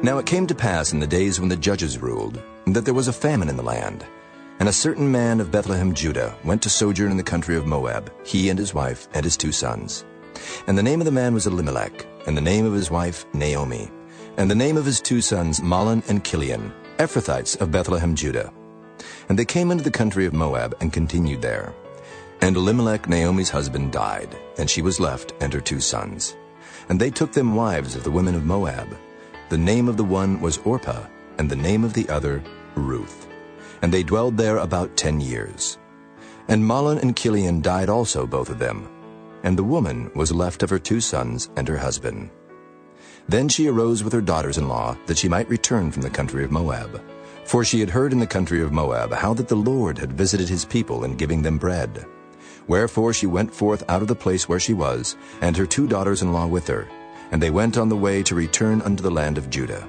Now it came to pass in the days when the judges ruled that there was a famine in the land. And a certain man of Bethlehem, Judah, went to sojourn in the country of Moab, he and his wife and his two sons. And the name of the man was Elimelech, and the name of his wife Naomi, and the name of his two sons Mahlon and Chilion, Ephrathites of Bethlehem, Judah. And they came into the country of Moab and continued there. And Elimelech, Naomi's husband, died, and she was left and her two sons. And they took them wives of the women of Moab. The name of the one was Orpah, and the name of the other Ruth. And they dwelled there about ten years. And Mahlon and Chilion died also, both of them. And the woman was left of her two sons and her husband. Then she arose with her daughters-in-law, that she might return from the country of Moab. For she had heard in the country of Moab how that the Lord had visited his people in giving them bread. Wherefore she went forth out of the place where she was, and her two daughters-in-law with her. And they went on the way to return unto the land of Judah.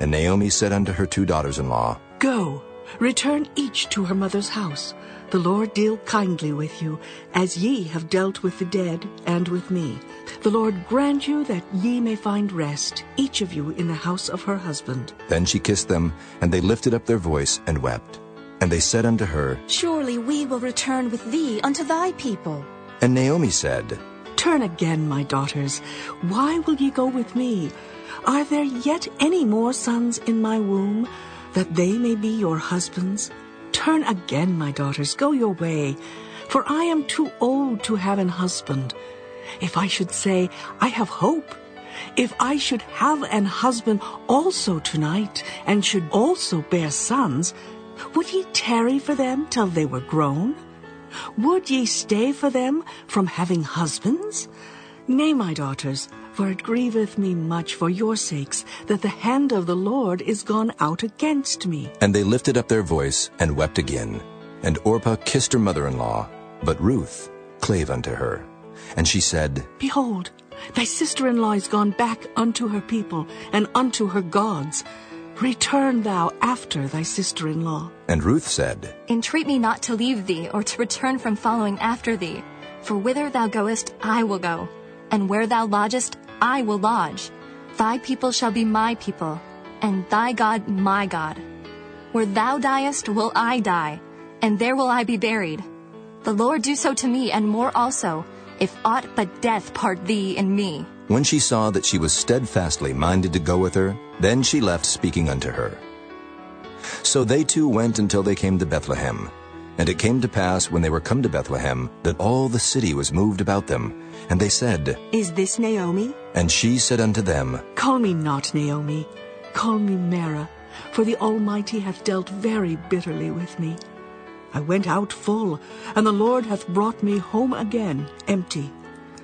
And Naomi said unto her two daughters-in-law, Go, return each to her mother's house. The Lord deal kindly with you, as ye have dealt with the dead and with me. The Lord grant you that ye may find rest, each of you in the house of her husband. Then she kissed them, and they lifted up their voice and wept. And they said unto her, Surely we will return with thee unto thy people. And Naomi said, Turn again, my daughters. Why will ye go with me? Are there yet any more sons in my womb, that they may be your husbands? Turn again, my daughters, go your way, for I am too old to have an husband. If I should say, I have hope, if I should have an husband also tonight, and should also bear sons, would ye tarry for them till they were grown? Would ye stay for them from having husbands? Nay, my daughters, for it grieveth me much for your sakes that the hand of the Lord is gone out against me. And they lifted up their voice and wept again. And Orpah kissed her mother-in-law, but Ruth clave unto her. And she said, Behold, thy sister-in-law is gone back unto her people and unto her gods. Return thou after thy sister-in-law. And Ruth said, Entreat me not to leave thee, or to return from following after thee. For whither thou goest, I will go, and where thou lodgest, I will lodge. Thy people shall be my people, and thy God my God. Where thou diest, will I die, and there will I be buried. The Lord do so to me, and more also, if aught but death part thee and me. When she saw that she was steadfastly minded to go with her, then she left speaking unto her. So they two went until they came to Bethlehem. And it came to pass, when they were come to Bethlehem, that all the city was moved about them. And they said, Is this Naomi? And she said unto them, Call me not Naomi, call me Mara, for the Almighty hath dealt very bitterly with me. I went out full, and the Lord hath brought me home again empty.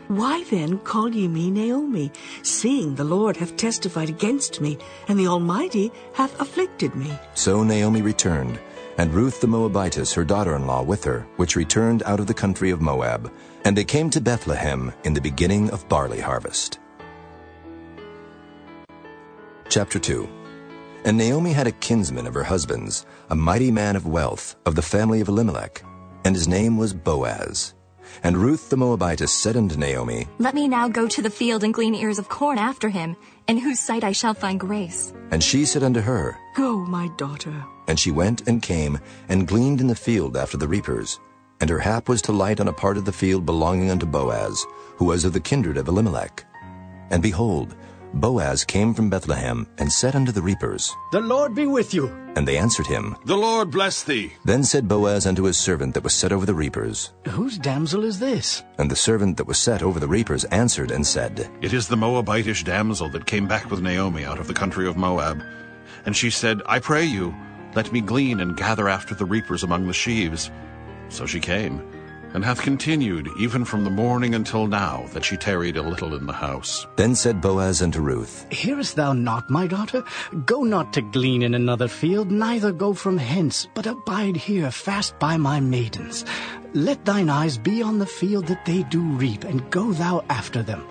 Why then call ye me Naomi, seeing the Lord hath testified against me, and the Almighty hath afflicted me? So Naomi returned, and Ruth the Moabitess, her daughter-in-law, with her, which returned out of the country of Moab. And they came to Bethlehem in the beginning of barley harvest. Chapter 2 And Naomi had a kinsman of her husband's, a mighty man of wealth, of the family of Elimelech, and his name was Boaz. And Ruth the Moabitess said unto Naomi, Let me now go to the field and glean ears of corn after him, in whose sight I shall find grace. And she said unto her, Go, my daughter. And she went and came, and gleaned in the field after the reapers. And her hap was to light on a part of the field belonging unto Boaz, who was of the kindred of Elimelech. And behold, Boaz came from Bethlehem, and said unto the reapers, The Lord be with you. And they answered him. The Lord bless thee. Then said Boaz unto his servant that was set over the reapers. Whose damsel is this? And the servant that was set over the reapers answered and said, It is the Moabitish damsel that came back with Naomi out of the country of Moab. And she said, I pray you, let me glean and gather after the reapers among the sheaves. So she came, and hath continued even from the morning until now, that she tarried a little in the house. Then said Boaz unto Ruth, Hearest thou not, my daughter? Go not to glean in another field, neither go from hence, but abide here fast by my maidens. Let thine eyes be on the field that they do reap, and go thou after them.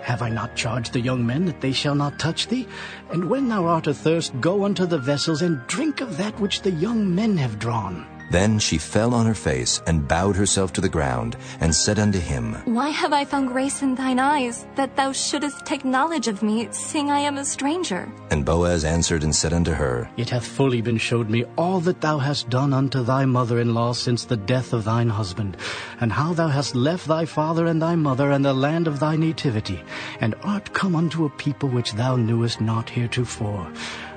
Have I not charged the young men that they shall not touch thee? And when thou art athirst, go unto the vessels, and drink of that which the young men have drawn. Then she fell on her face, and bowed herself to the ground, and said unto him, Why have I found grace in thine eyes, that thou shouldest take knowledge of me, seeing I am a stranger? And Boaz answered and said unto her, It hath fully been showed me all that thou hast done unto thy mother-in-law since the death of thine husband, and how thou hast left thy father and thy mother and the land of thy nativity, and art come unto a people which thou knewest not heretofore.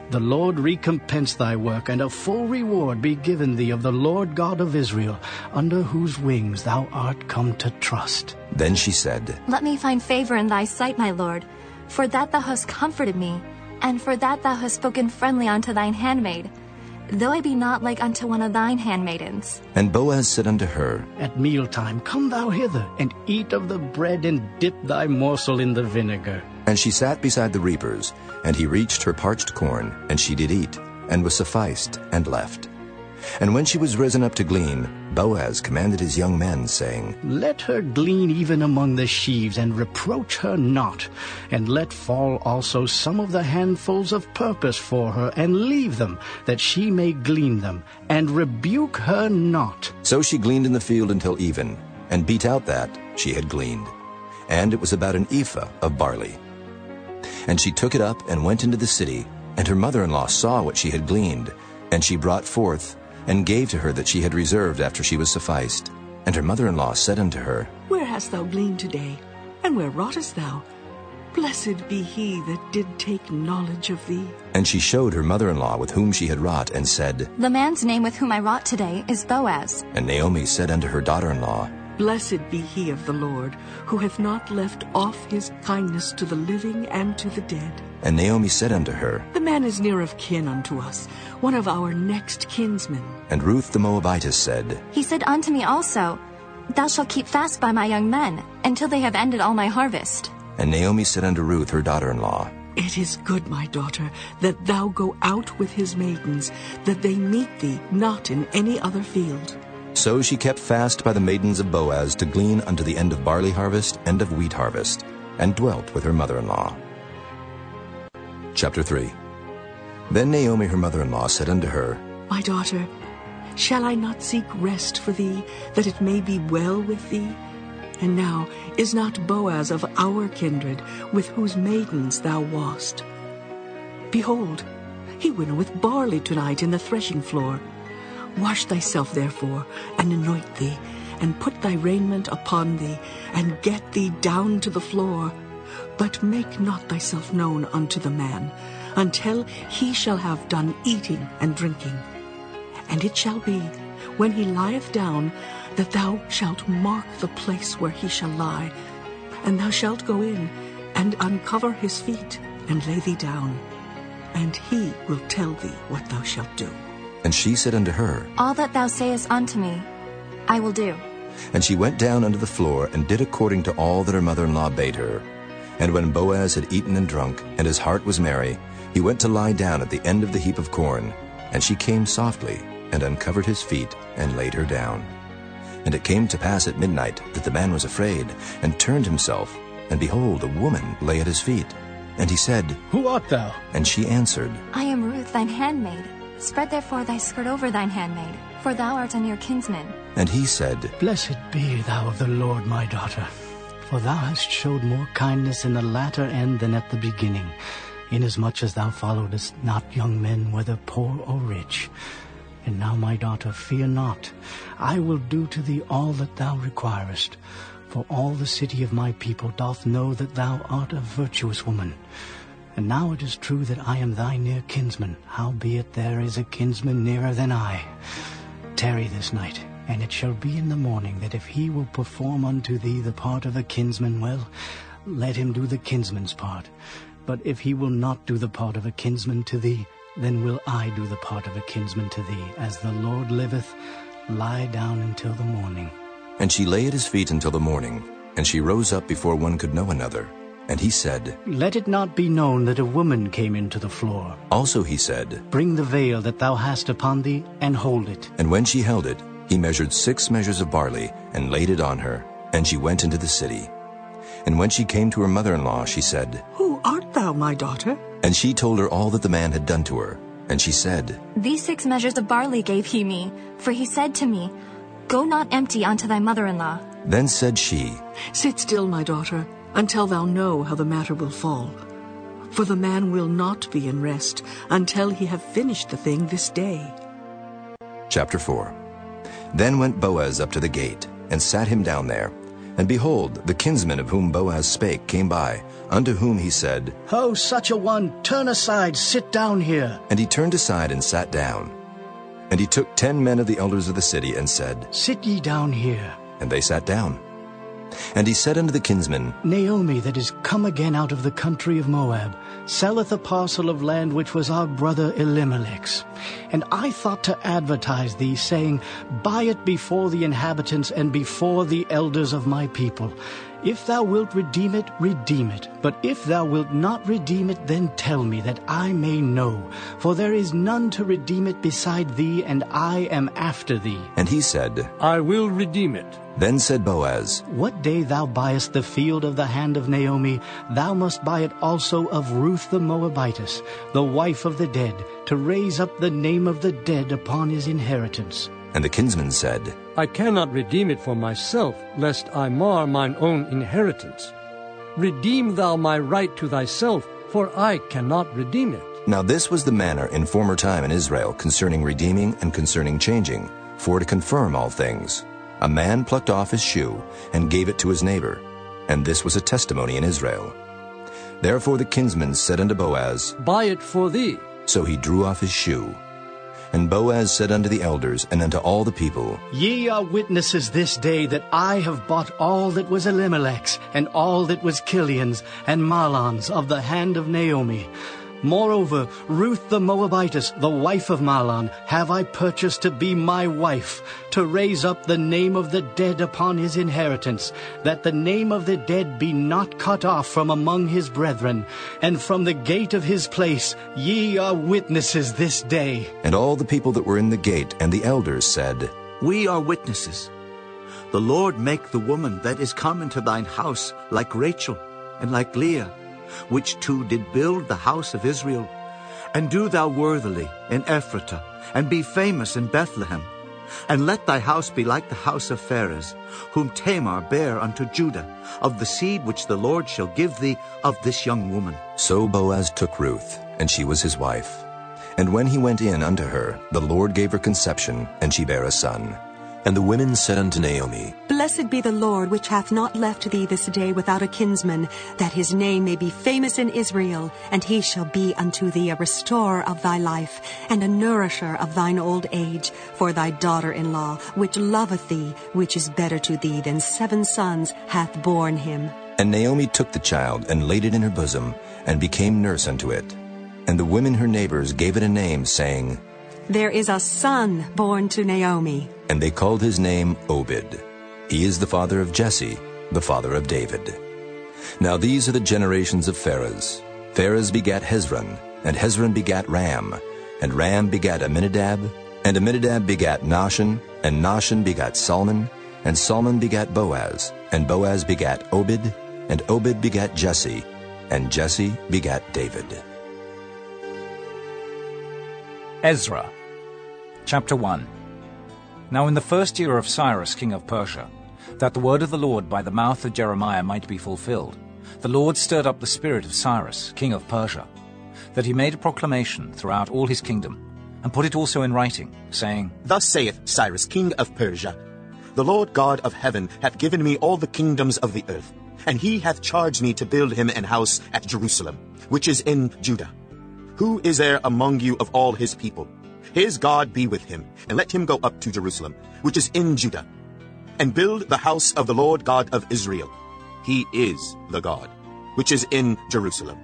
The Lord recompense thy work, and a full reward be given thee of the Lord God of Israel, under whose wings thou art come to trust. Then she said, Let me find favor in thy sight, my lord, for that thou hast comforted me, and for that thou hast spoken friendly unto thine handmaid, though I be not like unto one of thine handmaidens. And Boaz said unto her, At mealtime come thou hither, and eat of the bread, and dip thy morsel in the vinegar. And she sat beside the reapers, and he reached her parched corn, and she did eat, and was sufficed, and left. And when she was risen up to glean, Boaz commanded his young men, saying, Let her glean even among the sheaves, and reproach her not. And let fall also some of the handfuls of purpose for her, and leave them, that she may glean them, and rebuke her not. So she gleaned in the field until even, and beat out that she had gleaned. And it was about an ephah of barley. And she took it up and went into the city, and her mother-in-law saw what she had gleaned, and she brought forth, and gave to her that she had reserved after she was sufficed. And her mother-in-law said unto her, Where hast thou gleaned today? And where wroughtest thou? Blessed be he that did take knowledge of thee. And she showed her mother-in-law with whom she had wrought, and said, The man's name with whom I wrought today is Boaz. And Naomi said unto her daughter-in-law, Blessed be he of the Lord, who hath not left off his kindness to the living and to the dead. And Naomi said unto her, The man is near of kin unto us, one of our next kinsmen. And Ruth the Moabitess said, He said unto me also, Thou shalt keep fast by my young men, until they have ended all my harvest. And Naomi said unto Ruth her daughter-in-law, It is good, my daughter, that thou go out with his maidens, that they meet thee not in any other field. So she kept fast by the maidens of Boaz to glean unto the end of barley harvest and of wheat harvest, and dwelt with her mother-in-law. Chapter 3 Then Naomi her mother-in-law said unto her, My daughter, shall I not seek rest for thee, that it may be well with thee? And now is not Boaz of our kindred, with whose maidens thou wast? Behold, he winnoweth barley tonight in the threshing floor. Wash thyself therefore, and anoint thee, and put thy raiment upon thee, and get thee down to the floor. But make not thyself known unto the man, until he shall have done eating and drinking. And it shall be, when he lieth down, that thou shalt mark the place where he shall lie, and thou shalt go in, and uncover his feet, and lay thee down, and he will tell thee what thou shalt do. And she said unto her, All that thou sayest unto me, I will do. And she went down unto the floor, and did according to all that her mother-in-law bade her. And when Boaz had eaten and drunk, and his heart was merry, he went to lie down at the end of the heap of corn. And she came softly, and uncovered his feet, and laid her down. And it came to pass at midnight that the man was afraid, and turned himself, and behold, a woman lay at his feet. And he said, Who art thou? And she answered, I am Ruth thine handmaid. Spread therefore thy skirt over thine handmaid, for thou art a near kinsman. And he said, Blessed be thou of the Lord, my daughter, for thou hast showed more kindness in the latter end than at the beginning, inasmuch as thou followedst not young men, whether poor or rich. And now, my daughter, fear not. I will do to thee all that thou requirest. For all the city of my people doth know that thou art a virtuous woman. And now it is true that I am thy near kinsman, howbeit there is a kinsman nearer than I. Tarry this night, and it shall be in the morning that if he will perform unto thee the part of a kinsman, well, let him do the kinsman's part. But if he will not do the part of a kinsman to thee, then will I do the part of a kinsman to thee. As the Lord liveth, lie down until the morning. And she lay at his feet until the morning. And she rose up before one could know another. And he said, Let it not be known that a woman came into the floor. Also he said, Bring the veil that thou hast upon thee, and hold it. And when she held it, he measured six measures of barley, and laid it on her. And she went into the city. And when she came to her mother-in-law, she said, Who art thou, my daughter? And she told her all that the man had done to her. And she said, These six measures of barley gave he me, for he said to me, Go not empty unto thy mother-in-law. Then said she, Sit still, my daughter, until thou know how the matter will fall. For the man will not be in rest until he have finished the thing this day. Chapter 4 Then went Boaz up to the gate, and sat him down there. And behold, the kinsman of whom Boaz spake came by, unto whom he said, Ho, such a one, turn aside, sit down here. And he turned aside and sat down. And he took ten men of the elders of the city, and said, Sit ye down here. And they sat down. And he said unto the kinsman, Naomi, that is come again out of the country of Moab, selleth a parcel of land which was our brother Elimelech's. And I thought to advertise thee, saying, Buy it before the inhabitants and before the elders of my people. If thou wilt redeem it, redeem it. But if thou wilt not redeem it, then tell me, that I may know. For there is none to redeem it beside thee, and I am after thee. And he said, I will redeem it. Then said Boaz, What day thou buyest the field of the hand of Naomi, thou must buy it also of Ruth the Moabitess, the wife of the dead, to raise up the name of the dead upon his inheritance. And the kinsman said, I cannot redeem it for myself, lest I mar mine own inheritance. Redeem thou my right to thyself, for I cannot redeem it. Now this was the manner in former time in Israel concerning redeeming and concerning changing, for to confirm all things. A man plucked off his shoe and gave it to his neighbor, and this was a testimony in Israel. Therefore the kinsman said unto Boaz, Buy it for thee. So he drew off his shoe. And Boaz said unto the elders and unto all the people, Ye are witnesses this day that I have bought all that was Elimelech's, and all that was Chilion's, and Mahlon's of the hand of Naomi. Moreover, Ruth the Moabitess, the wife of Mahlon, have I purchased to be my wife, to raise up the name of the dead upon his inheritance, that the name of the dead be not cut off from among his brethren. And from the gate of his place ye are witnesses this day. And all the people that were in the gate and the elders said, We are witnesses. The Lord make the woman that is come into thine house like Rachel and like Leah, which two did build the house of Israel. And do thou worthily in Ephratah, and be famous in Bethlehem. And let thy house be like the house of Pharez, whom Tamar bare unto Judah, of the seed which the Lord shall give thee of this young woman. So Boaz took Ruth, and she was his wife. And when he went in unto her, the Lord gave her conception, and she bare a son. And the women said unto Naomi, Blessed be the Lord, which hath not left thee this day without a kinsman, that his name may be famous in Israel, and he shall be unto thee a restorer of thy life, and a nourisher of thine old age, for thy daughter-in-law, which loveth thee, which is better to thee than seven sons, hath borne him. And Naomi took the child, and laid it in her bosom, and became nurse unto it. And the women her neighbors gave it a name, saying, there is a son born to Naomi. And they called his name Obed. He is the father of Jesse, the father of David. Now these are the generations of Pharez. Pharez begat Hezron, and Hezron begat Ram, and Ram begat Amminadab, and Amminadab begat Nahshon, and Nahshon begat Salmon, and Salmon begat Boaz, and Boaz begat Obed, and Obed begat Jesse, and Jesse begat David. Ezra Chapter 1 Now in the first year of Cyrus king of Persia, that the word of the Lord by the mouth of Jeremiah might be fulfilled, the Lord stirred up the spirit of Cyrus king of Persia, that he made a proclamation throughout all his kingdom, and put it also in writing, saying, Thus saith Cyrus king of Persia, The Lord God of heaven hath given me all the kingdoms of the earth, and he hath charged me to build him an house at Jerusalem, which is in Judah. Who is there among you of all his people? His God be with him, and let him go up to Jerusalem, which is in Judah, and build the house of the Lord God of Israel. He is the God, which is in Jerusalem.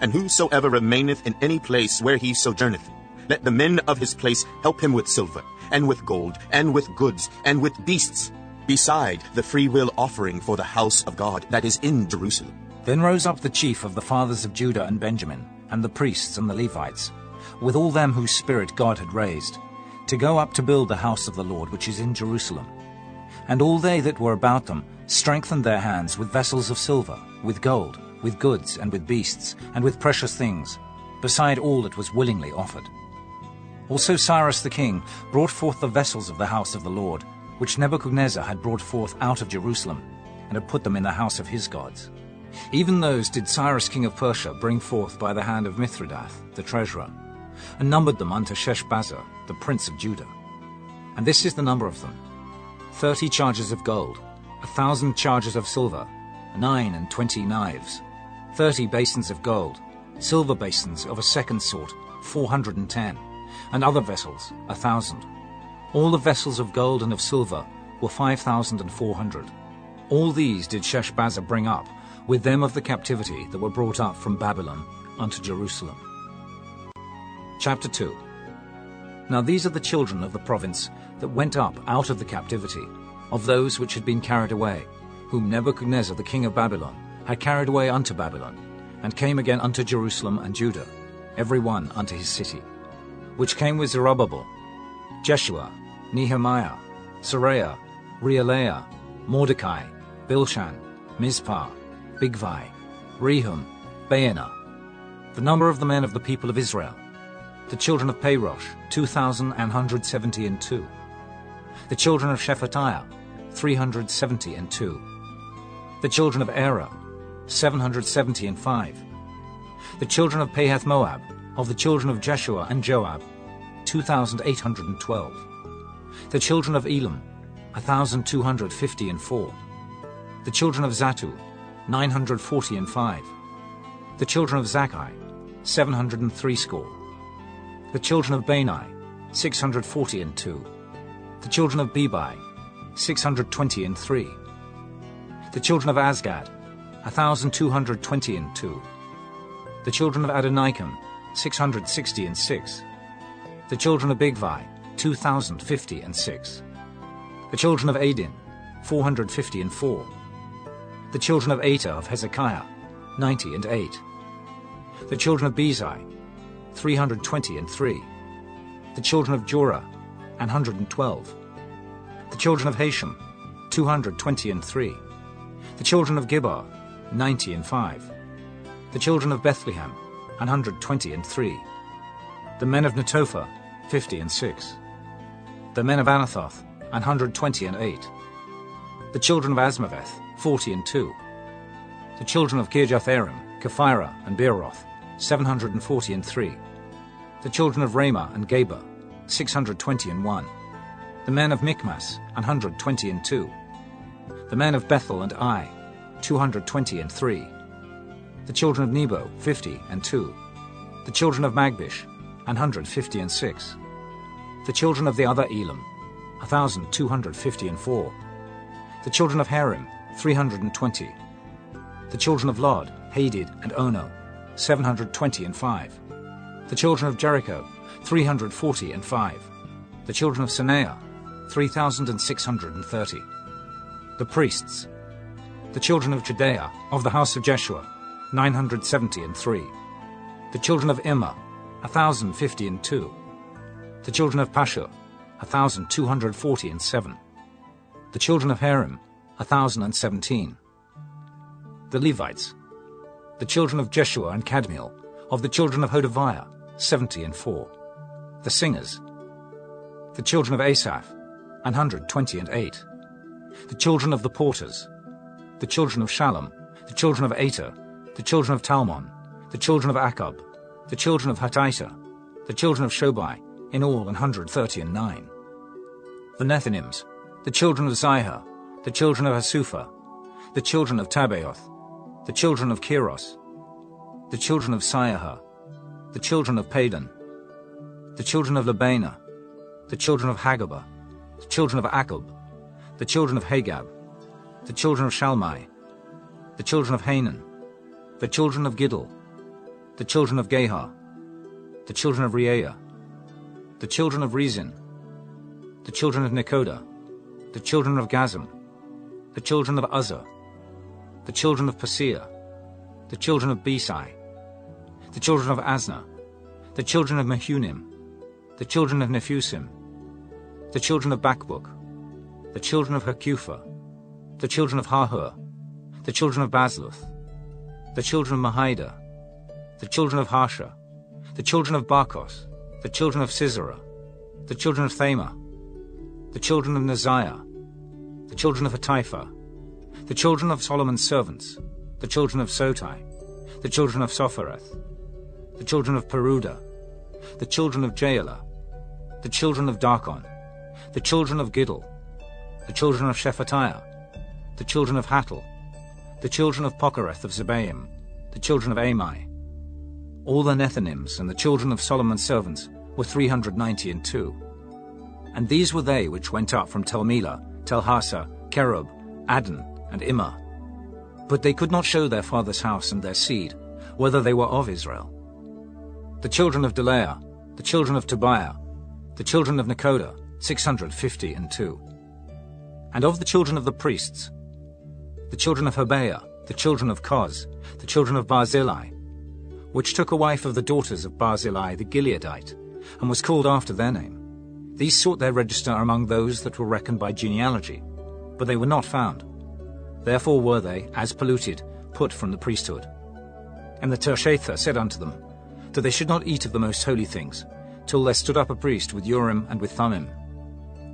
And whosoever remaineth in any place where he sojourneth, let the men of his place help him with silver, and with gold, and with goods, and with beasts, beside the freewill offering for the house of God that is in Jerusalem. Then rose up the chief of the fathers of Judah and Benjamin, and the priests and the Levites, with all them whose spirit God had raised, to go up to build the house of the Lord which is in Jerusalem. And all they that were about them strengthened their hands with vessels of silver, with gold, with goods, and with beasts, and with precious things, beside all that was willingly offered. Also Cyrus the king brought forth the vessels of the house of the Lord, which Nebuchadnezzar had brought forth out of Jerusalem, and had put them in the house of his gods. Even those did Cyrus king of Persia bring forth by the hand of Mithredath, the treasurer, and numbered them unto Sheshbazzar, the prince of Judah. And this is the number of them. Thirty charges of gold, a thousand charges of silver, nine and twenty knives, thirty basins of gold, silver basins of a second sort, four hundred and ten, and other vessels, a thousand. All the vessels of gold and of silver were five thousand and four hundred. All these did Sheshbazzar bring up, with them of the captivity that were brought up from Babylon unto Jerusalem. Chapter 2 Now these are the children of the province that went up out of the captivity, of those which had been carried away, whom Nebuchadnezzar the king of Babylon had carried away unto Babylon, and came again unto Jerusalem and Judah, every one unto his city, which came with Zerubbabel, Jeshua, Nehemiah, Seraiah, Reelaiah, Mordecai, Bilshan, Mizpar, Bigvai, Rehum, Baanah. The number of the men of the people of Israel, the children of two thousand and hundred seventy and two. The children of Shephatiah, three hundred seventy and two. The children of Arah, seven hundred seventy and five. The children of Pahath Moab, of the children of Jeshua and Joab, two thousand eight hundred and twelve. The children of Elam, a thousand two hundred fifty and four. The children of hundred forty and five. The children of hundred and threescore. The children of Bani, six hundred forty and two. The children of Bebai, six hundred twenty and three. The children of Azgad, a thousand two hundred twenty and two. The children of Adonikam, six hundred sixty and six. The children of thousand fifty and six. The children of Adin, four hundred fifty and four. The children of Ater of Hezekiah, ninety and eight. The children of Bezai, three hundred twenty and three. The children of Jorah, an hundred and twelve. The children of Hashum, two hundred twenty and three. The children of Gibbar, ninety and five. The children of Bethlehem, an hundred twenty and three. The men of Netophah, fifty and six. The men of Anathoth, an hundred twenty and eight. The children of Azmaveth, forty and two. The children of Kirjathairim, Chephirah, and Beeroth, seven hundred and forty and three. The children of Ramah and Geba, six hundred twenty and one. The men of Michmas, hundred twenty and two. The men of Bethel and Ai, two hundred twenty and three. The children of Nebo, fifty and two. The children of Magbish, hundred fifty and six. The children of the other Elam, a thousand two hundred fifty and four. The children of Harim, three hundred and twenty. The children of Lod, Hadid, and Ono, seven hundred twenty and five. The children of Jericho, 340 and 5. The children of Senaah, 3,630. The priests. The children of Judea, of the house of Jeshua, 970 and 3. The children of Immer, 1,050 and 2. The children of Pashur, 1,240 and 7. The children of Harim, 1,017. The Levites. The children of Jeshua and Kadmiel, of the children of Hodaviah, 70 and 4. The singers. The children of Asaph, an 120 and 8. The children of the porters. The children of Shallum, the children of Ater, the children of Talmon, the children of Akkub, the children of Hatita, the children of Shobai, in all an 130 and 9. The Nethinims, the children of Zihah, the children of Hasupha, the children of Tabbaoth, the children of Keros, the children of Siahah, the children of Padon, the children of Lebanah, the children of Hagabah, the children of Akkub, the children of Hagab, the children of Shalmai, the children of Hanan, the children of Giddel, the children of Gahar, the children of Reaiah, the children of Rezin, the children of Nekoda, the children of Gazam, the children of Uzzah, the children of Paseah, the children of Besai, the children of Asnah, the children of Mehunim, the children of Nephusim, the children of Bakbuk, the children of Hakupha, the children of Hahur, the children of Bazluth, the children of Mahida, the children of Harsha, the children of Barkos, the children of Sisera, the children of Thamah, the children of Neziah, the children of Hatipha, the children of Solomon's servants, the children of Sotai, the children of Sophereth, the children of Peruda, the children of Jaela, the children of Darkon, the children of Giddel, the children of Shephatiah, the children of Hattil, the children of Pochereth of Zebaim, the children of Amai. All the Nethinims and the children of Solomon's servants were three hundred ninety and two. And these were they which went up from Telmelah, Telharsa, Cherub, Addan, and Immer. But they could not show their father's house and their seed, whether they were of Israel. The children of Delaiah, the children of Tobiah, the children of Nekoda, six hundred fifty and two. And of the children of the priests, the children of Hobaiah, the children of Koz, the children of Barzillai, which took a wife of the daughters of Barzillai the Gileadite, and was called after their name. These sought their register among those that were reckoned by genealogy, but they were not found. Therefore were they, as polluted, put from the priesthood. And the Tirshatha said unto them, that they should not eat of the most holy things, till there stood up a priest with Urim and with Thummim.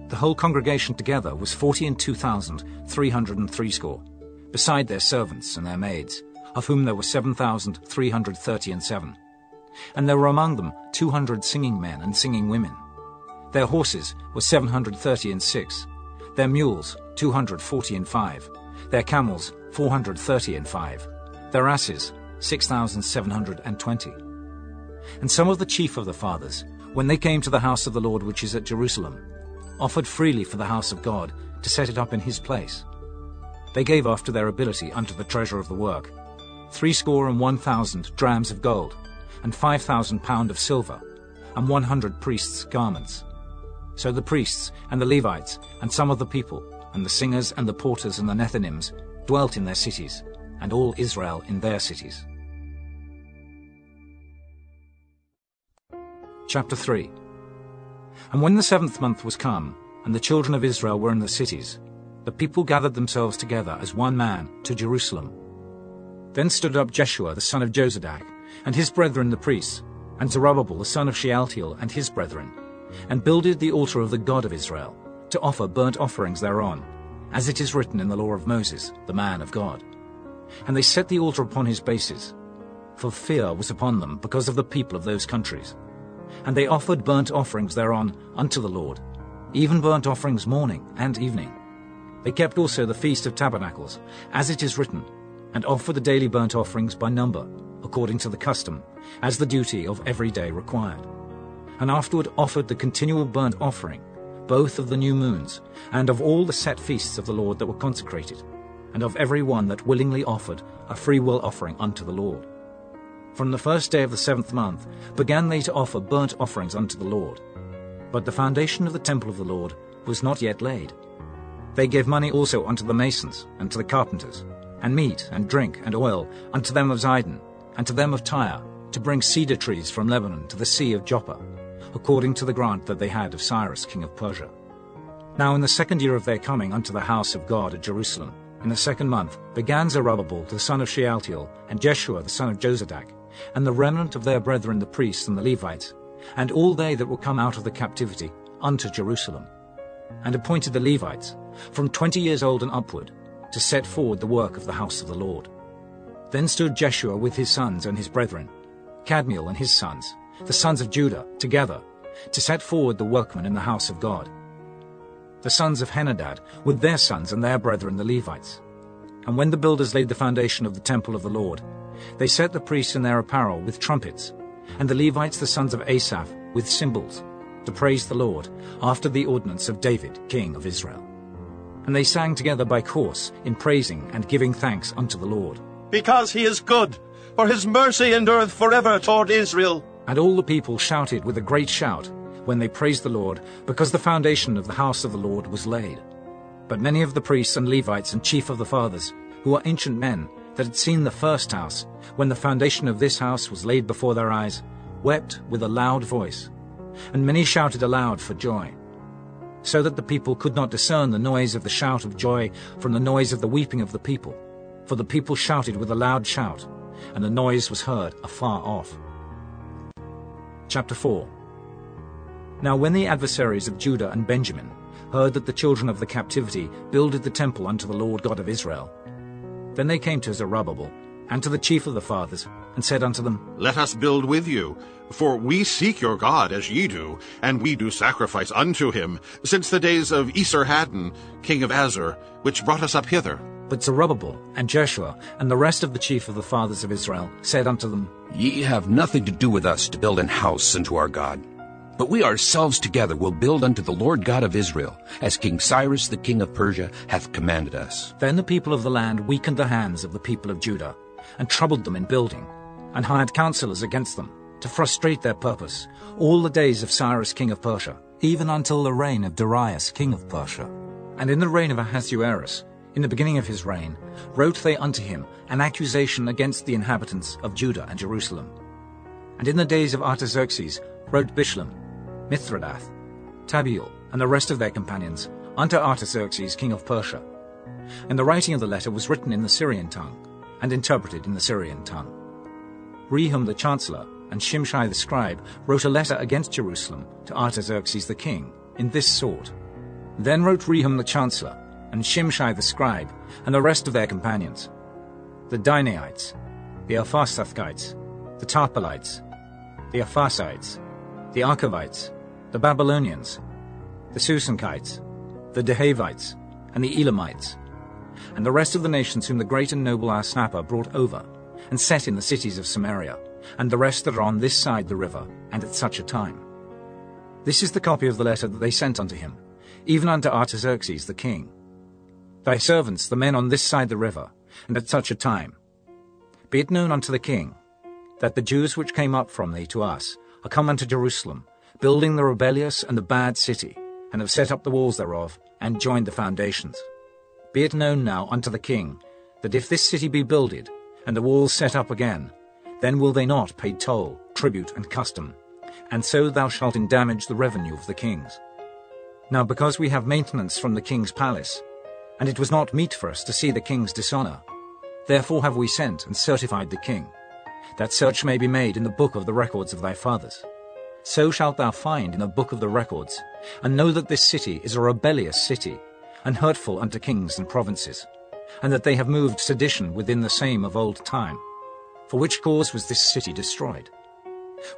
The whole congregation together was forty and two thousand three hundred and threescore, beside their servants and their maids, of whom there were seven thousand three hundred thirty and seven. And there were among them two hundred singing men and singing women. Their horses were seven hundred thirty and six, their mules two hundred forty and five, their camels four hundred thirty and five, their asses six thousand seven hundred and twenty. And some of the chief of the fathers, when they came to the house of the Lord which is at Jerusalem, offered freely for the house of God to set it up in his place. They gave after their ability unto the treasure of the work, threescore and one thousand drams of gold, and five thousand pound of silver, and one hundred priests' garments. So the priests and the Levites and some of the people, and the singers and the porters and the Nethinims dwelt in their cities, and all Israel in their cities. Chapter 3 And when the seventh month was come, and the children of Israel were in the cities, the people gathered themselves together as one man to Jerusalem. Then stood up Jeshua the son of Jozadak, and his brethren the priests, and Zerubbabel the son of Shealtiel and his brethren, and builded the altar of the God of Israel, to offer burnt offerings thereon, as it is written in the law of Moses, the man of God. And they set the altar upon his bases, for fear was upon them because of the people of those countries. And they offered burnt offerings thereon unto the Lord, even burnt offerings morning and evening. They kept also the Feast of Tabernacles, as it is written, and offered the daily burnt offerings by number, according to the custom, as the duty of every day required. And afterward offered the continual burnt offering, both of the new moons, and of all the set feasts of the Lord that were consecrated, and of every one that willingly offered a freewill offering unto the Lord. From the first day of the seventh month began they to offer burnt offerings unto the Lord. But the foundation of the temple of the Lord was not yet laid. They gave money also unto the masons and to the carpenters, and meat and drink and oil unto them of Zidon, and to them of Tyre, to bring cedar trees from Lebanon to the sea of Joppa, according to the grant that they had of Cyrus king of Persia. Now in the second year of their coming unto the house of God at Jerusalem, in the second month, began Zerubbabel the son of Shealtiel, and Jeshua the son of Jozadak, and the remnant of their brethren the priests and the Levites, and all they that were come out of the captivity, unto Jerusalem, and appointed the Levites, from twenty years old and upward, to set forward the work of the house of the Lord. Then stood Jeshua with his sons and his brethren, Kadmiel and his sons, the sons of Judah, together, to set forward the workmen in the house of God. The sons of Henadad with their sons and their brethren the Levites. And when the builders laid the foundation of the temple of the Lord, they set the priests in their apparel with trumpets, and the Levites the sons of Asaph with cymbals, to praise the Lord, after the ordinance of David, king of Israel. And they sang together by course, in praising and giving thanks unto the Lord. Because he is good, for his mercy endureth forever toward Israel. And all the people shouted with a great shout, when they praised the Lord, because the foundation of the house of the Lord was laid. But many of the priests and Levites and chief of the fathers, who are ancient men, that had seen the first house, when the foundation of this house was laid before their eyes, wept with a loud voice, and many shouted aloud for joy, so that the people could not discern the noise of the shout of joy from the noise of the weeping of the people, for the people shouted with a loud shout, and the noise was heard afar off. Chapter 4 Now when the adversaries of Judah and Benjamin heard that the children of the captivity builded the temple unto the Lord God of Israel, then they came to Zerubbabel, and to the chief of the fathers, and said unto them, Let us build with you, for we seek your God as ye do, and we do sacrifice unto him, since the days of Esarhaddon, king of Assur, which brought us up hither. But Zerubbabel and Jeshua and the rest of the chief of the fathers of Israel said unto them, Ye have nothing to do with us to build an house unto our God. But we ourselves together will build unto the Lord God of Israel, as King Cyrus the king of Persia hath commanded us. Then the people of the land weakened the hands of the people of Judah, and troubled them in building, and hired counselors against them, to frustrate their purpose, all the days of Cyrus king of Persia, even until the reign of Darius king of Persia. And in the reign of Ahasuerus, in the beginning of his reign, wrote they unto him an accusation against the inhabitants of Judah and Jerusalem. And in the days of Artaxerxes wrote Bishlam, Mithredath, Tabeel, and the rest of their companions, unto Artaxerxes king of Persia. And the writing of the letter was written in the Syrian tongue, and interpreted in the Syrian tongue. Rehum the chancellor and Shimshai the scribe wrote a letter against Jerusalem to Artaxerxes the king, in this sort. Then wrote Rehum the chancellor, and Shimshai the scribe, and the rest of their companions, the Dinaites, the Apharsathites, the Tarpelites, the Apharsites, the Archevites, the Babylonians, the Susanchites, the Dehavites, and the Elamites, and the rest of the nations whom the great and noble Asnapper brought over, and set in the cities of Samaria, and the rest that are on this side the river, and at such a time. This is the copy of the letter that they sent unto him, even unto Artaxerxes the king. Thy servants, the men on this side the river, and at such a time. Be it known unto the king, that the Jews which came up from thee to us are come unto Jerusalem, building the rebellious and the bad city, and have set up the walls thereof, and joined the foundations. Be it known now unto the king, that if this city be builded, and the walls set up again, then will they not pay toll, tribute, and custom, and so thou shalt endamage the revenue of the kings. Now because we have maintenance from the king's palace, and it was not meet for us to see the king's dishonour, therefore have we sent and certified the king, that search may be made in the book of the records of thy fathers. So shalt thou find in the book of the records, and know that this city is a rebellious city, and hurtful unto kings and provinces, and that they have moved sedition within the same of old time. For which cause was this city destroyed?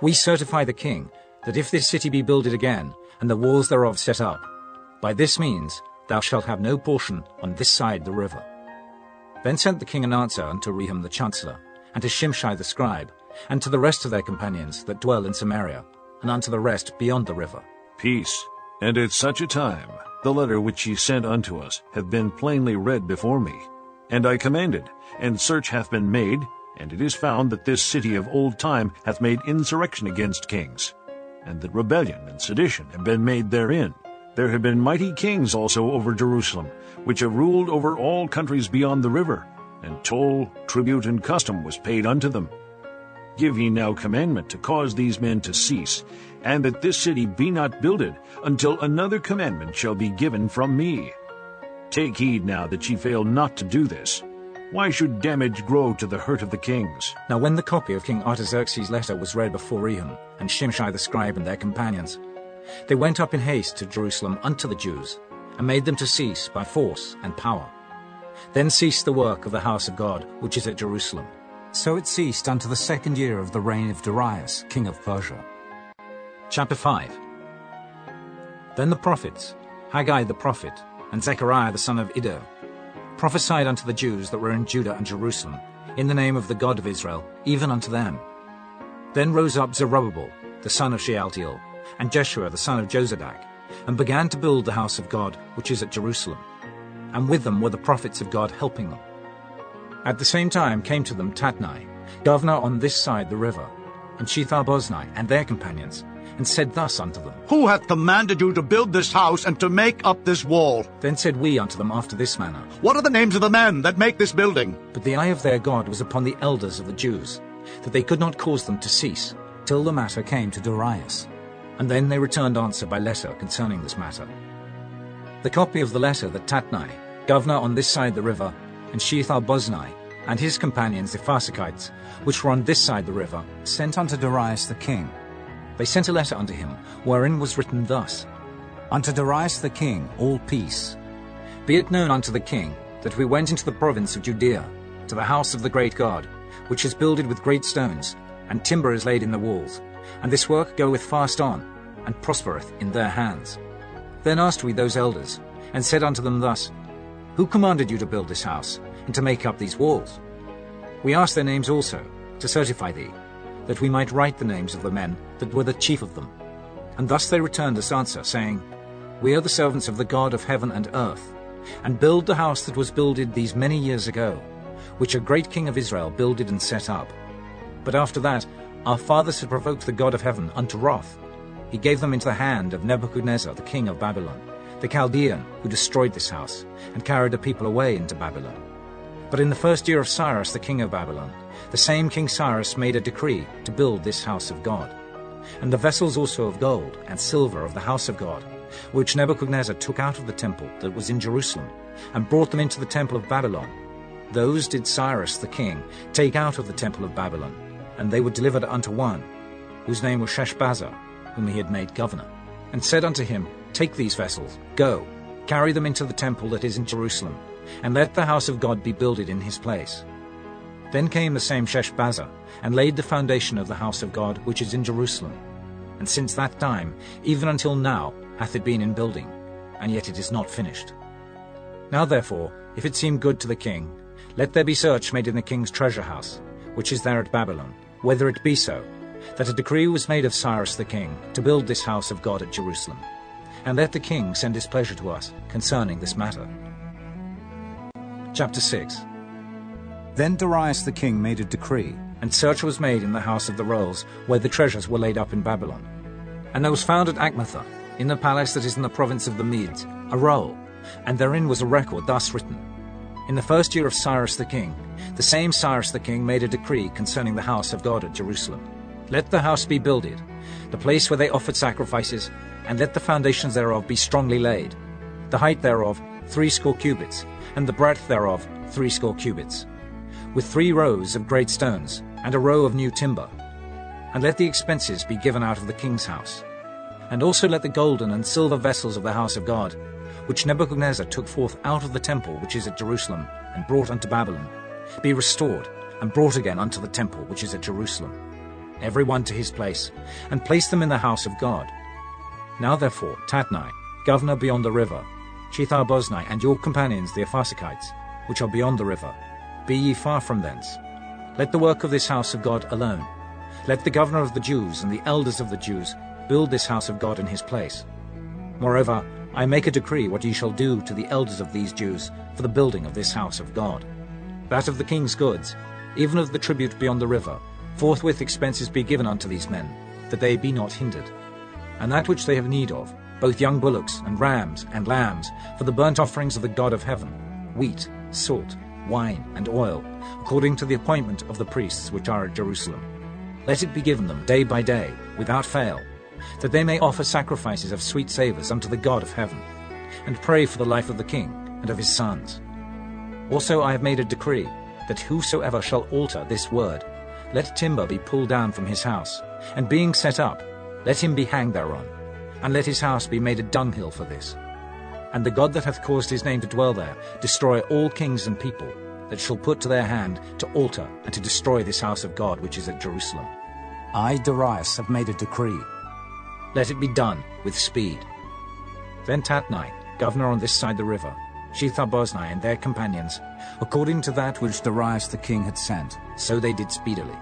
We certify the king, that if this city be builded again, and the walls thereof set up, by this means thou shalt have no portion on this side the river. Then sent the king an answer unto Rehum the chancellor, and to Shimshai the scribe, and to the rest of their companions that dwell in Samaria, and unto the rest beyond the river. Peace. And at such a time the letter which ye sent unto us hath been plainly read before me. And I commanded, and search hath been made, And it is found that this city of old time hath made insurrection against kings, and that rebellion and sedition have been made therein. There have been mighty kings also over Jerusalem, which have ruled over all countries beyond the river, and toll, tribute, and custom was paid unto them. Give ye now commandment to cause these men to cease, and that this city be not builded, until another commandment shall be given from me. Take heed now that ye fail not to do this. Why should damage grow to the hurt of the kings? Now when the copy of King Artaxerxes' letter was read before Rehum, and Shimshai the scribe and their companions, they went up in haste to Jerusalem unto the Jews, and made them to cease by force and power. Then ceased the work of the house of God, which is at Jerusalem. So it ceased unto the second year of the reign of Darius, king of Persia. Chapter 5 Then the prophets, Haggai the prophet, and Zechariah the son of Iddo, prophesied unto the Jews that were in Judah and Jerusalem, in the name of the God of Israel, even unto them. Then rose up Zerubbabel, the son of Shealtiel, and Jeshua the son of Jozadak, and began to build the house of God, which is at Jerusalem. And with them were the prophets of God helping them. At the same time came to them Tatnai, governor on this side the river, and Shethar-boznai and their companions, and said thus unto them, Who hath commanded you to build this house and to make up this wall? Then said we unto them after this manner, What are the names of the men that make this building? But the eye of their God was upon the elders of the Jews, that they could not cause them to cease, till the matter came to Darius. And then they returned answer by letter concerning this matter. The copy of the letter that Tatnai, governor on this side the river, and Shethar-boznai, and his companions the Apharsachites, which were on this side the river, sent unto Darius the king. They sent a letter unto him, wherein was written thus, Unto Darius the king, all peace. Be it known unto the king, that we went into the province of Judea, to the house of the great God, which is builded with great stones, and timber is laid in the walls, and this work goeth fast on, and prospereth in their hands. Then asked we those elders, and said unto them thus, Who commanded you to build this house, and to make up these walls? We asked their names also, to certify thee, that we might write the names of the men that were the chief of them. And thus they returned us answer, saying, We are the servants of the God of heaven and earth, and build the house that was builded these many years ago, which a great king of Israel builded and set up. But after that our fathers had provoked the God of heaven unto wrath. He gave them into the hand of Nebuchadnezzar the king of Babylon, the Chaldean, who destroyed this house, and carried the people away into Babylon. But in the first year of Cyrus the king of Babylon, the same King Cyrus made a decree to build this house of God. And the vessels also of gold and silver of the house of God, which Nebuchadnezzar took out of the temple that was in Jerusalem, and brought them into the temple of Babylon, those did Cyrus the king take out of the temple of Babylon, and they were delivered unto one, whose name was Sheshbazzar, whom he had made governor, and said unto him, Take these vessels, go, carry them into the temple that is in Jerusalem, and let the house of God be builded in his place. Then came the same Sheshbazzar, and laid the foundation of the house of God which is in Jerusalem. And since that time, even until now, hath it been in building, and yet it is not finished. Now therefore, if it seem good to the king, let there be search made in the king's treasure house, which is there at Babylon, whether it be so, that a decree was made of Cyrus the king to build this house of God at Jerusalem. And let the king send his pleasure to us concerning this matter. Chapter 6 Then Darius the king made a decree, and search was made in the house of the rolls, where the treasures were laid up in Babylon. And there was found at Achmetha, in the palace that is in the province of the Medes, a roll, and therein was a record thus written. In the first year of Cyrus the king, the same Cyrus the king made a decree concerning the house of God at Jerusalem. Let the house be builded, the place where they offered sacrifices, and let the foundations thereof be strongly laid. The height thereof threescore cubits, and the breadth thereof threescore cubits, with three rows of great stones, and a row of new timber. And let the expenses be given out of the king's house. And also let the golden and silver vessels of the house of God, which Nebuchadnezzar took forth out of the temple which is at Jerusalem, and brought unto Babylon, be restored, and brought again unto the temple which is at Jerusalem, every one to his place, and place them in the house of God. Now therefore, Tatnai, governor beyond the river, Shethar-boznai, and your companions the Apharsachites, which are beyond the river, be ye far from thence. Let the work of this house of God alone. Let the governor of the Jews and the elders of the Jews build this house of God in his place. Moreover, I make a decree what ye shall do to the elders of these Jews for the building of this house of God. That of the king's goods, even of the tribute beyond the river, forthwith expenses be given unto these men, that they be not hindered. And that which they have need of, both young bullocks and rams and lambs, for the burnt offerings of the God of heaven, wheat, salt, wine, and oil, according to the appointment of the priests which are at Jerusalem. Let it be given them day by day, without fail, that they may offer sacrifices of sweet savours unto the God of heaven, and pray for the life of the king and of his sons. Also I have made a decree, that whosoever shall alter this word, let timber be pulled down from his house, and being set up, let him be hanged thereon, and let his house be made a dunghill for this. And the God that hath caused his name to dwell there destroy all kings and people that shall put to their hand to alter and to destroy this house of God which is at Jerusalem. I, Darius, have made a decree. Let it be done with speed. Then Tatnai, governor on this side the river, Shethar-boznai and their companions, according to that which Darius the king had sent, so they did speedily.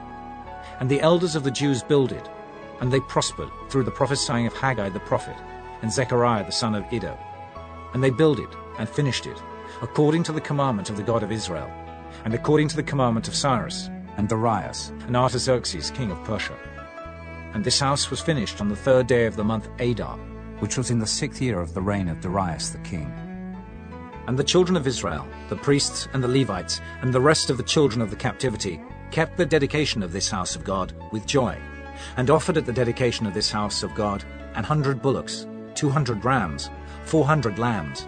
And the elders of the Jews builded, and they prospered through the prophesying of Haggai the prophet, and Zechariah the son of Iddo. And they builded and finished it, according to the commandment of the God of Israel, and according to the commandment of Cyrus, and Darius, and Artaxerxes king of Persia. And this house was finished on the third day of the month Adar, which was in the sixth year of the reign of Darius the king. And the children of Israel, the priests and the Levites, and the rest of the children of the captivity, kept the dedication of this house of God with joy, and offered at the dedication of this house of God an hundred bullocks, two hundred rams, four hundred lambs,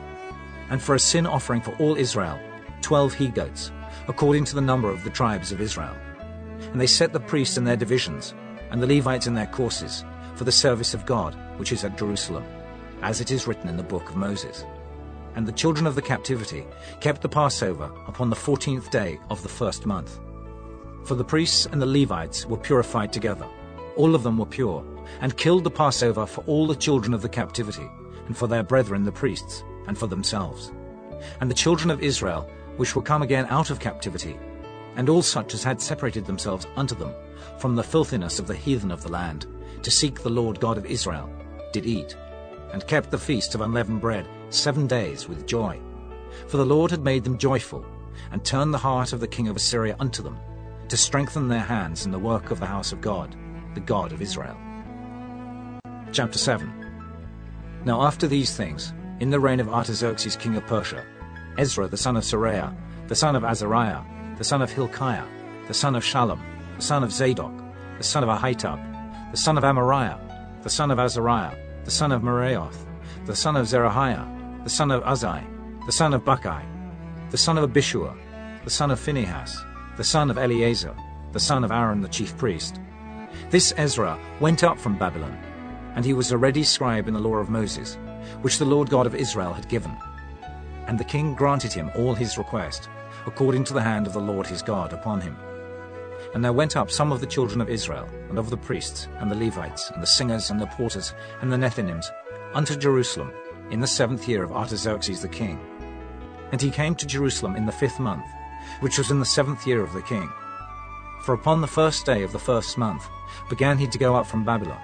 and for a sin offering for all Israel, twelve he-goats, according to the number of the tribes of Israel. And they set the priests in their divisions, and the Levites in their courses, for the service of God, which is at Jerusalem, as it is written in the book of Moses. And the children of the captivity kept the Passover upon the fourteenth day of the first month. For the priests and the Levites were purified together, all of them were pure, and killed the Passover for all the children of the captivity, and for their brethren the priests, and for themselves. And the children of Israel, which were come again out of captivity, and all such as had separated themselves unto them from the filthiness of the heathen of the land, to seek the Lord God of Israel, did eat, and kept the feast of unleavened bread seven days with joy. For the Lord had made them joyful, and turned the heart of the king of Assyria unto them, to strengthen their hands in the work of the house of God, the God of Israel. Chapter 7 Now after these things, in the reign of Artaxerxes king of Persia, Ezra the son of Seraiah, the son of Azariah, the son of Hilkiah, the son of Shallum, the son of Zadok, the son of Ahitub, the son of Amariah, the son of Azariah, the son of Meraioth, the son of Zerahiah, the son of Uzzi, the son of Bukki, the son of Abishua, the son of Phinehas, the son of Eleazar, the son of Aaron the chief priest. This Ezra went up from Babylon, and he was a ready scribe in the law of Moses, which the Lord God of Israel had given. And the king granted him all his request, according to the hand of the Lord his God upon him. And there went up some of the children of Israel, and of the priests, and the Levites, and the singers, and the porters, and the Nethinims, unto Jerusalem, in the seventh year of Artaxerxes the king. And he came to Jerusalem in the fifth month, which was in the seventh year of the king. For upon the first day of the first month began he to go up from Babylon,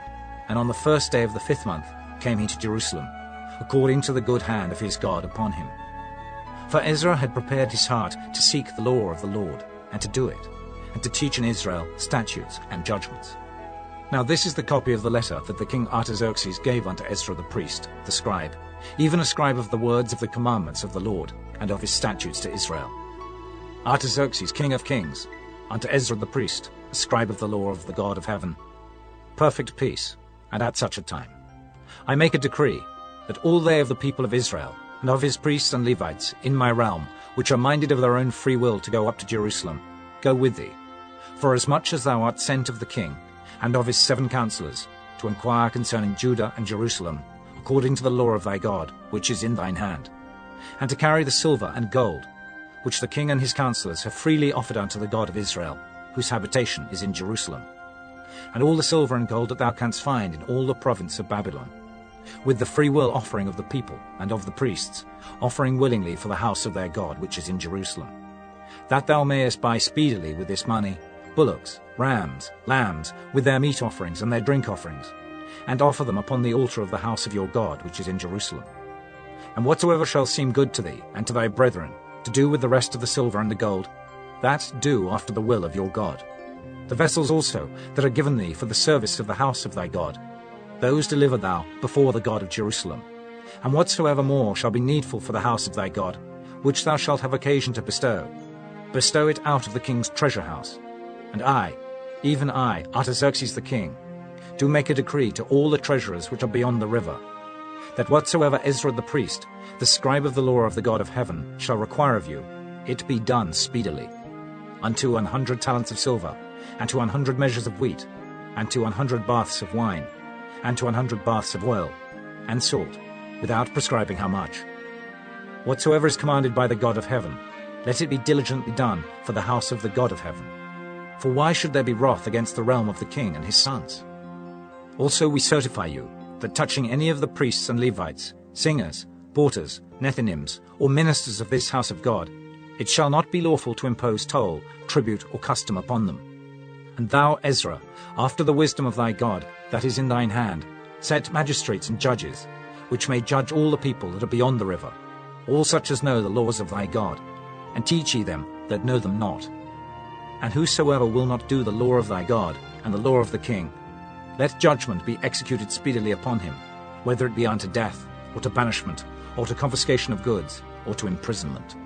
and on the first day of the fifth month came he to Jerusalem, according to the good hand of his God upon him. For Ezra had prepared his heart to seek the law of the Lord, and to do it, and to teach in Israel statutes and judgments. Now this is the copy of the letter that the king Artaxerxes gave unto Ezra the priest, the scribe, even a scribe of the words of the commandments of the Lord, and of his statutes to Israel. Artaxerxes, king of kings, unto Ezra the priest, a scribe of the law of the God of heaven, perfect peace, and at such a time. I make a decree that all they of the people of Israel, and of his priests and Levites in my realm, which are minded of their own free will to go up to Jerusalem, go with thee. For as much as thou art sent of the king, and of his seven counselors, to inquire concerning Judah and Jerusalem, according to the law of thy God, which is in thine hand, and to carry the silver and gold, which the king and his counselors have freely offered unto the God of Israel, whose habitation is in Jerusalem, and all the silver and gold that thou canst find in all the province of Babylon, with the free will offering of the people and of the priests, offering willingly for the house of their God which is in Jerusalem, that thou mayest buy speedily with this money bullocks, rams, lambs, with their meat offerings and their drink offerings, and offer them upon the altar of the house of your God which is in Jerusalem. And whatsoever shall seem good to thee and to thy brethren, to do with the rest of the silver and the gold, That do after the will of your God. The vessels also that are given thee for the service of the house of thy God, those deliver thou before the God of Jerusalem. And whatsoever more shall be needful for the house of thy God, which thou shalt have occasion to bestow, bestow it out of the king's treasure house. And I, even I, Artaxerxes the king, do make a decree to all the treasurers which are beyond the river, that whatsoever Ezra the priest, the scribe of the law of the God of heaven, shall require of you, it be done speedily, unto an hundred talents of silver, and to an hundred measures of wheat, and to an hundred baths of wine, and to an hundred baths of oil, and salt, without prescribing how much. Whatsoever is commanded by the God of heaven, let it be diligently done for the house of the God of heaven. For why should there be wrath against the realm of the king and his sons? Also we certify you, that touching any of the priests and Levites, singers, porters, Nethinims, or ministers of this house of God, it shall not be lawful to impose toll, tribute, or custom upon them. And thou, Ezra, after the wisdom of thy God that is in thine hand, set magistrates and judges, which may judge all the people that are beyond the river, all such as know the laws of thy God, and teach ye them that know them not. And whosoever will not do the law of thy God, and the law of the king, let judgment be executed speedily upon him, whether it be unto death, or to banishment, or to confiscation of goods, or to imprisonment.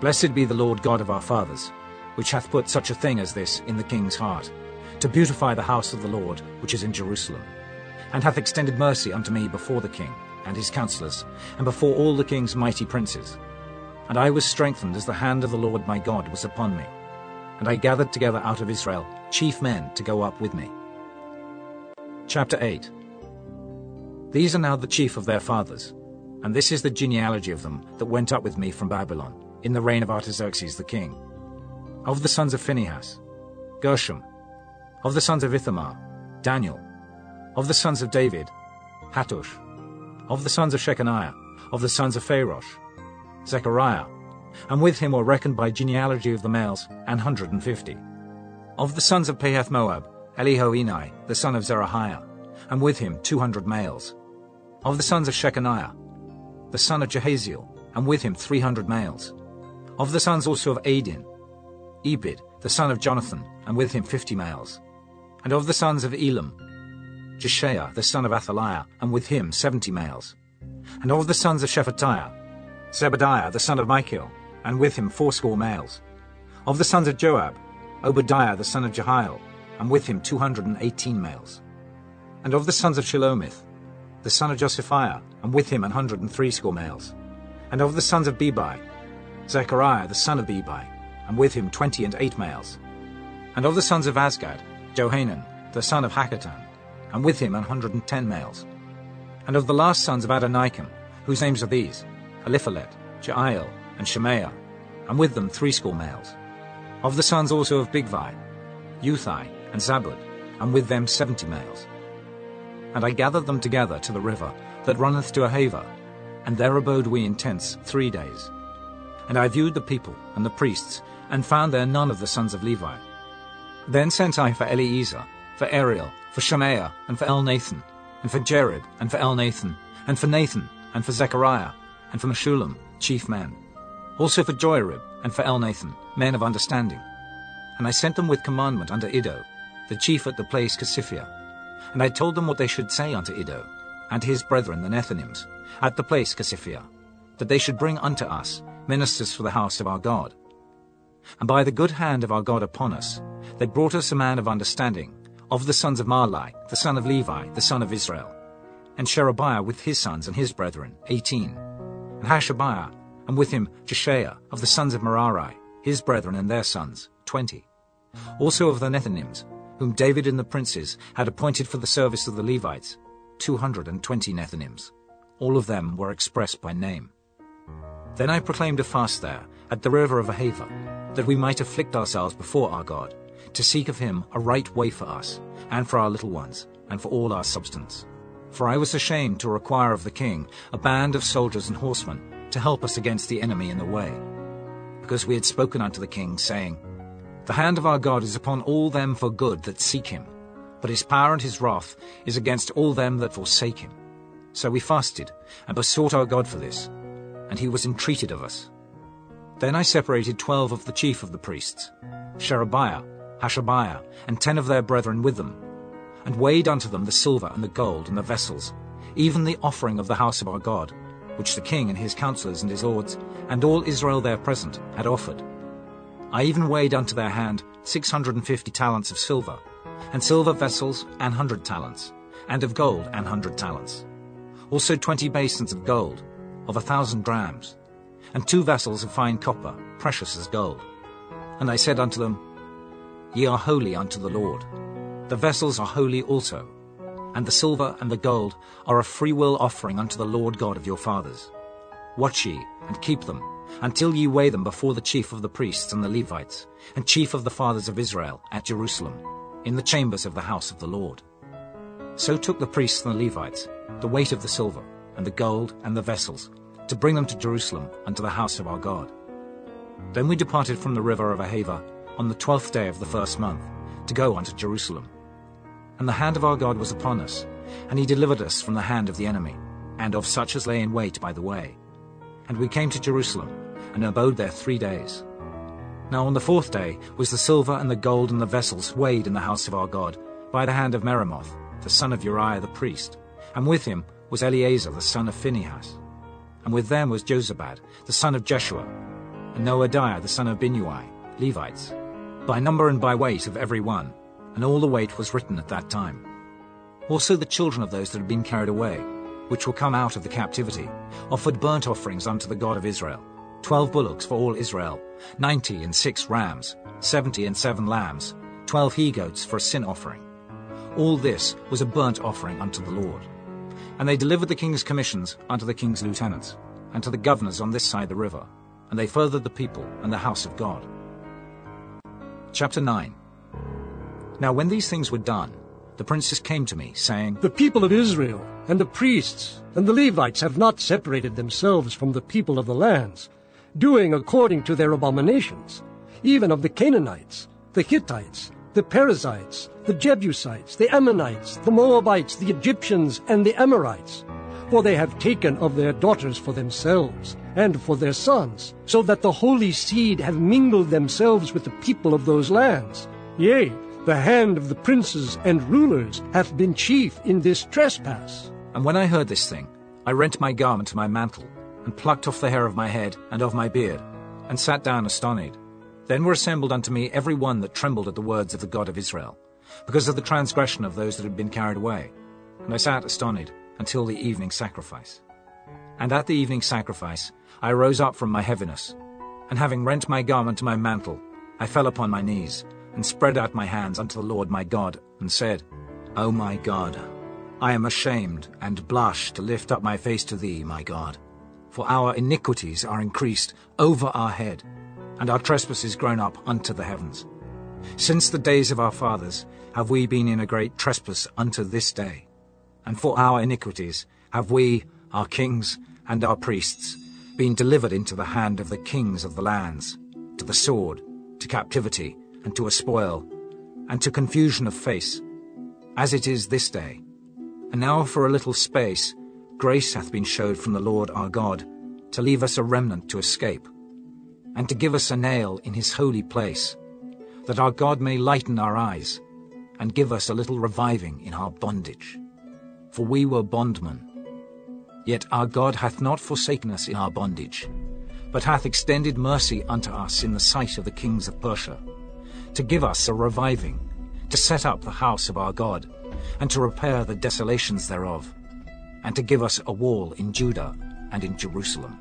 Blessed be the Lord God of our fathers, which hath put such a thing as this in the king's heart, to beautify the house of the Lord which is in Jerusalem, and hath extended mercy unto me before the king and his counselors, and before all the king's mighty princes. And I was strengthened as the hand of the Lord my God was upon me. And I gathered together out of Israel chief men to go up with me. Chapter 8 These are now the chief of their fathers, and this is the genealogy of them that went up with me from Babylon, in the reign of Artaxerxes the king. Of the sons of Phinehas, Gershom. Of the sons of Ithamar, Daniel. Of the sons of David, Hattush. Of the sons of Shechaniah, of the sons of Pharosh, Zechariah. And with him were reckoned by genealogy of the males an hundred and fifty. Of the sons of Pahath Moab, Elihoenai, the son of Zerahiah, and with him two hundred males. Of the sons of Shechaniah, the son of Jehaziel, and with him three hundred males. Of the sons also of Adin, Ebed, the son of Jonathan, and with him fifty males. And of the sons of Elam, Jeshaiah, the son of Athaliah, and with him seventy males. And of the sons of Shephatiah, Zebadiah, the son of Michael, and with him fourscore males. Of the sons of Joab, Obadiah, the son of Jehiel, and with him two hundred and eighteen males. And of the sons of Shilomith, the son of Josephiah, and with him an hundred and threescore males. And of the sons of Bebai, Zechariah, the son of Bebai, and with him twenty and eight males. And of the sons of Azgad, Johanan, the son of Hakkatan, and with him an hundred and ten males. And of the last sons of Adonikam, whose names are these, Eliphalet, Jeiel, and Shemaiah, and with them threescore males. Of the sons also of Bigvai, Uthai, and Zabud, and with them seventy males. And I gathered them together to the river that runneth to Ahava, and there abode we in tents three days. And I viewed the people and the priests, and found there none of the sons of Levi. Then sent I for Eliezer, for Ariel, for Shemaiah, and for Elnathan, and for Jarib, and for Elnathan, and for Nathan, and for Zechariah, and for Meshullam, chief men. Also for Joiarib, and for Elnathan, men of understanding. And I sent them with commandment unto Iddo, the chief at the place Casiphia. And I told them what they should say unto Iddo, and his brethren the Nethinims, at the place Casiphia, that they should bring unto us ministers for the house of our God. And by the good hand of our God upon us, they brought us a man of understanding, of the sons of Mahli, the son of Levi, the son of Israel, and Sherebiah with his sons and his brethren, eighteen, and Hashabiah, and with him Jeshaiah, of the sons of Merari, his brethren and their sons, twenty. Also of the Nethinims, whom David and the princes had appointed for the service of the Levites, two hundred and twenty Nethinims. All of them were expressed by name. Then I proclaimed a fast there, at the river of Ahava, that we might afflict ourselves before our God, to seek of him a right way for us, and for our little ones, and for all our substance. For I was ashamed to require of the king a band of soldiers and horsemen to help us against the enemy in the way. Because we had spoken unto the king, saying, The hand of our God is upon all them for good that seek him, but his power and his wrath is against all them that forsake him. So we fasted, and besought our God for this, and he was entreated of us. Then I separated twelve of the chief of the priests, Sherebiah, Hashabiah, and ten of their brethren with them, and weighed unto them the silver and the gold and the vessels, even the offering of the house of our God, which the king and his counselors and his lords, and all Israel there present, had offered. I even weighed unto their hand six hundred and fifty talents of silver, and silver vessels an hundred talents, and of gold an hundred talents. Also twenty basins of gold, of a thousand drams, and two vessels of fine copper, precious as gold. And I said unto them, Ye are holy unto the Lord. The vessels are holy also, and the silver and the gold are a freewill offering unto the Lord God of your fathers. Watch ye, and keep them, until ye weigh them before the chief of the priests and the Levites, and chief of the fathers of Israel, at Jerusalem, in the chambers of the house of the Lord. So took the priests and the Levites the weight of the silver, and the gold, and the vessels, to bring them to Jerusalem unto the house of our God. Then we departed from the river of Ahava on the twelfth day of the first month, to go unto Jerusalem. And the hand of our God was upon us, and he delivered us from the hand of the enemy, and of such as lay in wait by the way. And we came to Jerusalem, and abode there three days. Now on the fourth day was the silver and the gold and the vessels weighed in the house of our God, by the hand of Meremoth, the son of Uriah the priest, and with him was Eleazar the son of Phinehas and with them was Jozabad, the son of Jeshua, and Noadiah, the son of Binnui, Levites, by number and by weight of every one, and all the weight was written at that time. Also the children of those that had been carried away, which were come out of the captivity, offered burnt offerings unto the God of Israel, twelve bullocks for all Israel, ninety and six rams, seventy and seven lambs, twelve he-goats for a sin offering. All this was a burnt offering unto the Lord. And they delivered the king's commissions unto the king's lieutenants, and to the governors on this side the river, and they furthered the people and the house of God. Chapter 9 Now when these things were done, the princes came to me, saying, The people of Israel, and the priests, and the Levites have not separated themselves from the people of the lands, doing according to their abominations, even of the Canaanites, the Hittites, the Perizzites, the Jebusites, the Ammonites, the Moabites, the Egyptians, and the Amorites. For they have taken of their daughters for themselves, and for their sons, so that the holy seed have mingled themselves with the people of those lands. Yea, the hand of the princes and rulers hath been chief in this trespass. And when I heard this thing, I rent my garment and my mantle, and plucked off the hair of my head and of my beard, and sat down astonied. Then were assembled unto me every one that trembled at the words of the God of Israel, because of the transgression of those that had been carried away. And I sat astonied until the evening sacrifice. And at the evening sacrifice I rose up from my heaviness, and having rent my garment and my mantle, I fell upon my knees, and spread out my hands unto the Lord my God, and said, O my God, I am ashamed and blush to lift up my face to thee, my God. For our iniquities are increased over our head, and our trespasses grown up unto the heavens. Since the days of our fathers have we been in a great trespass unto this day. And for our iniquities have we, our kings and our priests, been delivered into the hand of the kings of the lands, to the sword, to captivity, and to a spoil, and to confusion of face, as it is this day. And now for a little space grace hath been showed from the Lord our God, to leave us a remnant to escape and to give us a nail in his holy place, that our God may lighten our eyes, and give us a little reviving in our bondage. For we were bondmen. Yet our God hath not forsaken us in our bondage, but hath extended mercy unto us in the sight of the kings of Persia, to give us a reviving, to set up the house of our God, and to repair the desolations thereof, and to give us a wall in Judah and in Jerusalem.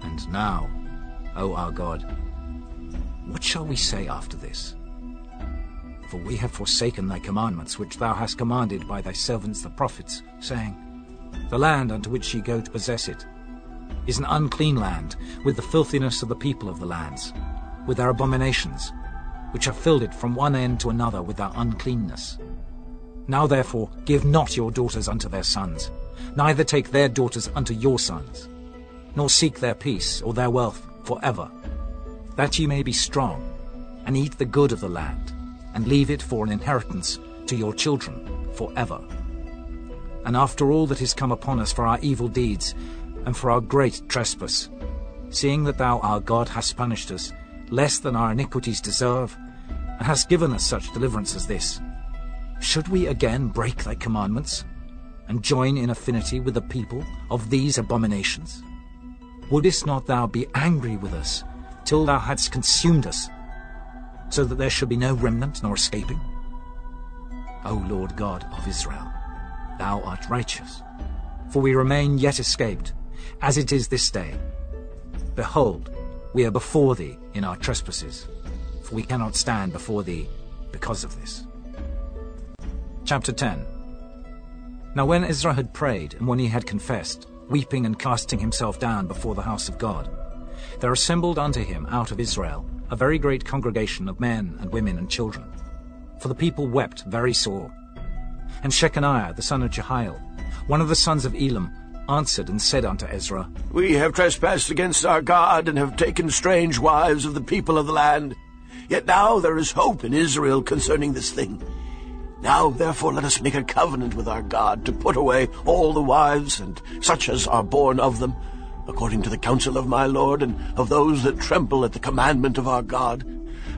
And now, O our God. What shall we say after this? For we have forsaken thy commandments, which thou hast commanded by thy servants the prophets, saying, The land unto which ye go to possess it is an unclean land, with the filthiness of the people of the lands, with their abominations, which have filled it from one end to another with their uncleanness. Now therefore give not your daughters unto their sons, neither take their daughters unto your sons, nor seek their peace or their wealth for ever, that ye may be strong, and eat the good of the land, and leave it for an inheritance to your children for ever. And after all that is come upon us for our evil deeds, and for our great trespass, seeing that thou our God hast punished us less than our iniquities deserve, and hast given us such deliverance as this, should we again break thy commandments, and join in affinity with the people of these abominations? Wouldest not thou be angry with us, till thou hadst consumed us, so that there should be no remnant nor escaping? O Lord God of Israel, thou art righteous, for we remain yet escaped, as it is this day. Behold, we are before thee in our trespasses, for we cannot stand before thee because of this. Chapter 10 Now when Ezra had prayed, and when he had confessed, weeping and casting himself down before the house of God, there assembled unto him out of Israel a very great congregation of men and women and children. For the people wept very sore. And Shechaniah the son of Jehiel, one of the sons of Elam, answered and said unto Ezra, We have trespassed against our God, and have taken strange wives of the people of the land. Yet now there is hope in Israel concerning this thing. Now therefore let us make a covenant with our God to put away all the wives and such as are born of them, according to the counsel of my Lord and of those that tremble at the commandment of our God,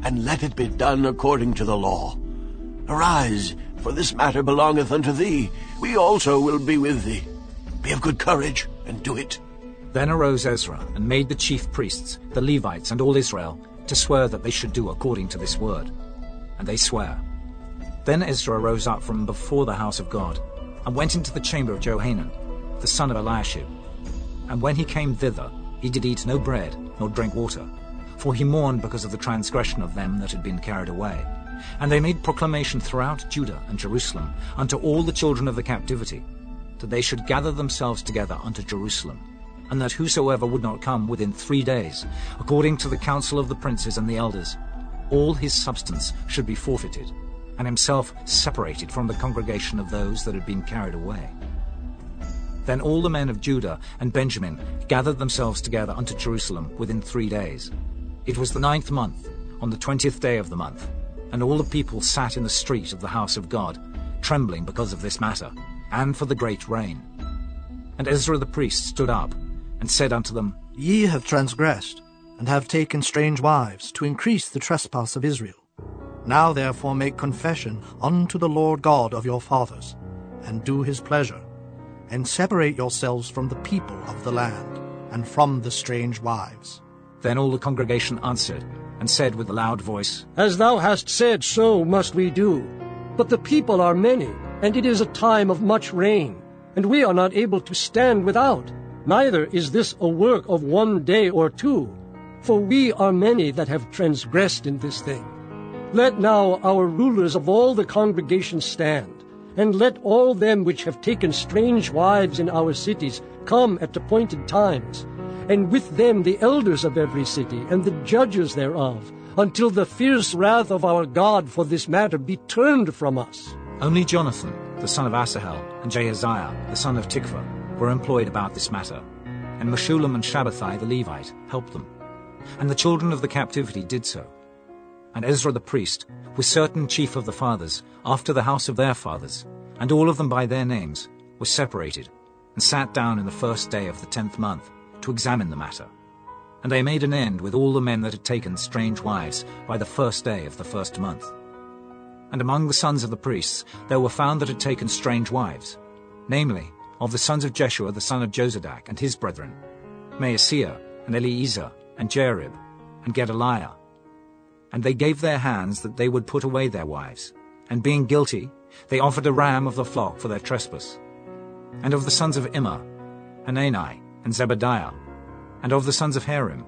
and let it be done according to the law. Arise, for this matter belongeth unto thee. We also will be with thee. Be of good courage, and do it. Then arose Ezra, and made the chief priests, the Levites, and all Israel, to swear that they should do according to this word. And they swear. Then Ezra rose up from before the house of God, and went into the chamber of Johanan, the son of Eliashib. And when he came thither, he did eat no bread, nor drink water, for he mourned because of the transgression of them that had been carried away. And they made proclamation throughout Judah and Jerusalem unto all the children of the captivity, that they should gather themselves together unto Jerusalem, and that whosoever would not come within three days, according to the counsel of the princes and the elders, all his substance should be forfeited, and himself separated from the congregation of those that had been carried away. Then all the men of Judah and Benjamin gathered themselves together unto Jerusalem within three days. It was the ninth month, on the twentieth day of the month, and all the people sat in the street of the house of God, trembling because of this matter, and for the great rain. And Ezra the priest stood up, and said unto them, Ye have transgressed, and have taken strange wives, to increase the trespass of Israel. Now therefore make confession unto the Lord God of your fathers, and do his pleasure, and separate yourselves from the people of the land, and from the strange wives. Then all the congregation answered, and said with a loud voice, As thou hast said, so must we do. But the people are many, and it is a time of much rain, and we are not able to stand without. Neither is this a work of one day or two, for we are many that have transgressed in this thing. Let now our rulers of all the congregation stand, and let all them which have taken strange wives in our cities come at appointed times, and with them the elders of every city, and the judges thereof, until the fierce wrath of our God for this matter be turned from us. Only Jonathan, the son of Asahel, and Jahaziah, the son of Tikvah, were employed about this matter, and Meshullam and Shabbethai the Levite helped them. And the children of the captivity did so. And Ezra the priest, with certain chief of the fathers, after the house of their fathers, and all of them by their names, were separated, and sat down in the first day of the tenth month, to examine the matter. And they made an end with all the men that had taken strange wives by the first day of the first month. And among the sons of the priests there were found that had taken strange wives, namely, of the sons of Jeshua the son of Jozadak and his brethren, Maaseiah and Eliezer and Jarib and Gedaliah. And they gave their hands that they would put away their wives, and being guilty, they offered a ram of the flock for their trespass. And of the sons of Immer, Hanani and Zebadiah, and of the sons of Harim,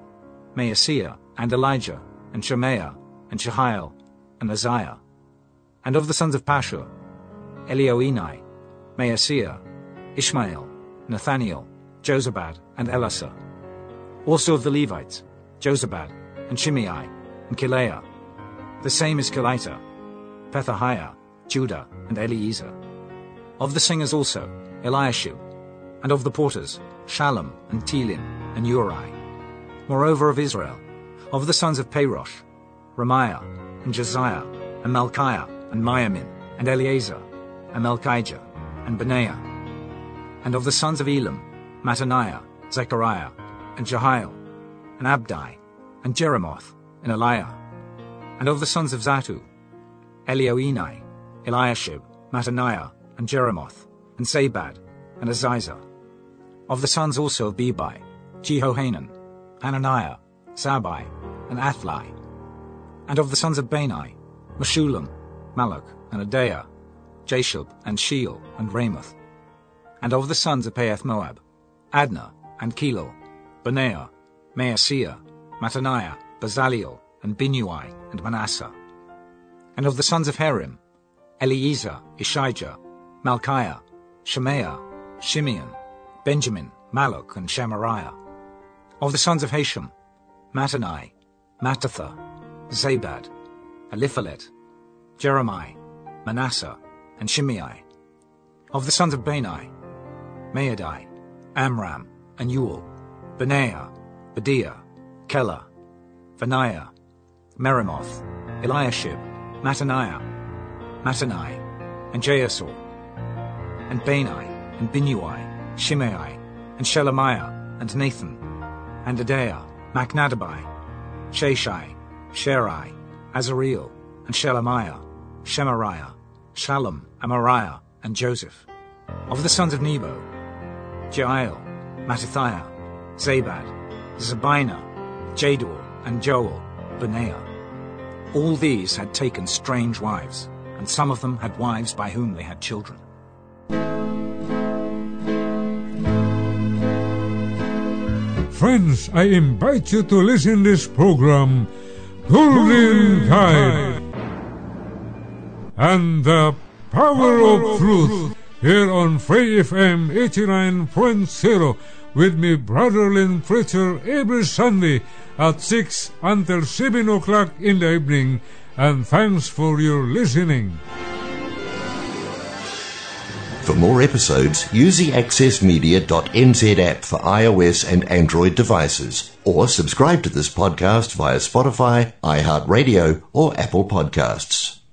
Maaseiah and Elijah and Shemaiah and Jehiel and Uzziah, and of the sons of Pashur, Elioenai, Maaseiah, Ishmael, Nethaneel, Jozabad, and Elasah. Also of the Levites, Jozabad, and Shimei, and Kelaiah. The same is Kelita, Pethahiah, Judah, and Eliezer. Of the singers also, Eliashib, and of the porters, Shallum, and Telem, and Uri. Moreover of Israel, of the sons of Parosh, Ramiah, and Josiah, and Malchiah, and Miamin, and Eleazar, and Malchijah, and Benaiah. And of the sons of Elam, Mattaniah, Zechariah, and Jehiel, and Abdi, and Jeremoth, and Eliah. And of the sons of Zattu, Elioenai, Eliashib, Mattaniah, and Jeremoth, and Zabad, and Aziza. Of the sons also of Bebai, Jehohanan, Hananiah, Zabbai, and Athlai. And of the sons of Bani, Meshullam, Malluch, and Adaiah, Jashub, and Sheal, and Ramoth. And of the sons of Pahath Moab, Adna, and Chelal, Benaiah, Maaseiah, Mattaniah, Bezaleel, and Binnui, and Manasseh. And of the sons of Harim, Eliezer, Ishijah, Malchiah, Shemaiah, Shimeon, Benjamin, Malluch, and Shemariah. Of the sons of Hashum, Mattenai, Mattathah, Zabad, Eliphalet, Jeremiah, Manasseh, and Shimei. Of the sons of Bani, Maadai, Amram, and Uel, Benaiah, Bedeiah, Kela, Benaiah, Meremoth, Eliashib, Mattaniah, Mattenai, and Jaasor, and Bani, and Binnui, Shimei, and Shelemiah, and Nathan, and Adaiah, Machnadebai, Shashai, Sherai, Azareel, and Shelemiah, Shemariah, Shallum, Amariah, and Joseph. Of the sons of Nebo, Jeiel, Mattithiah, Zabad, Zebina, Jador, and Joel, Benaiah. All these had taken strange wives, and some of them had wives by whom they had children. Friends, I invite you to listen this program, Golden Guide, and the Power of Truth, here on Free FM 89.0 with me, Brother Lynn Preacher, every Sunday at 6 until 7 o'clock in the evening, and thanks for your listening. For more episodes, use the accessmedia.nz app for iOS and Android devices, or subscribe to this podcast via Spotify, iHeartRadio, or Apple Podcasts.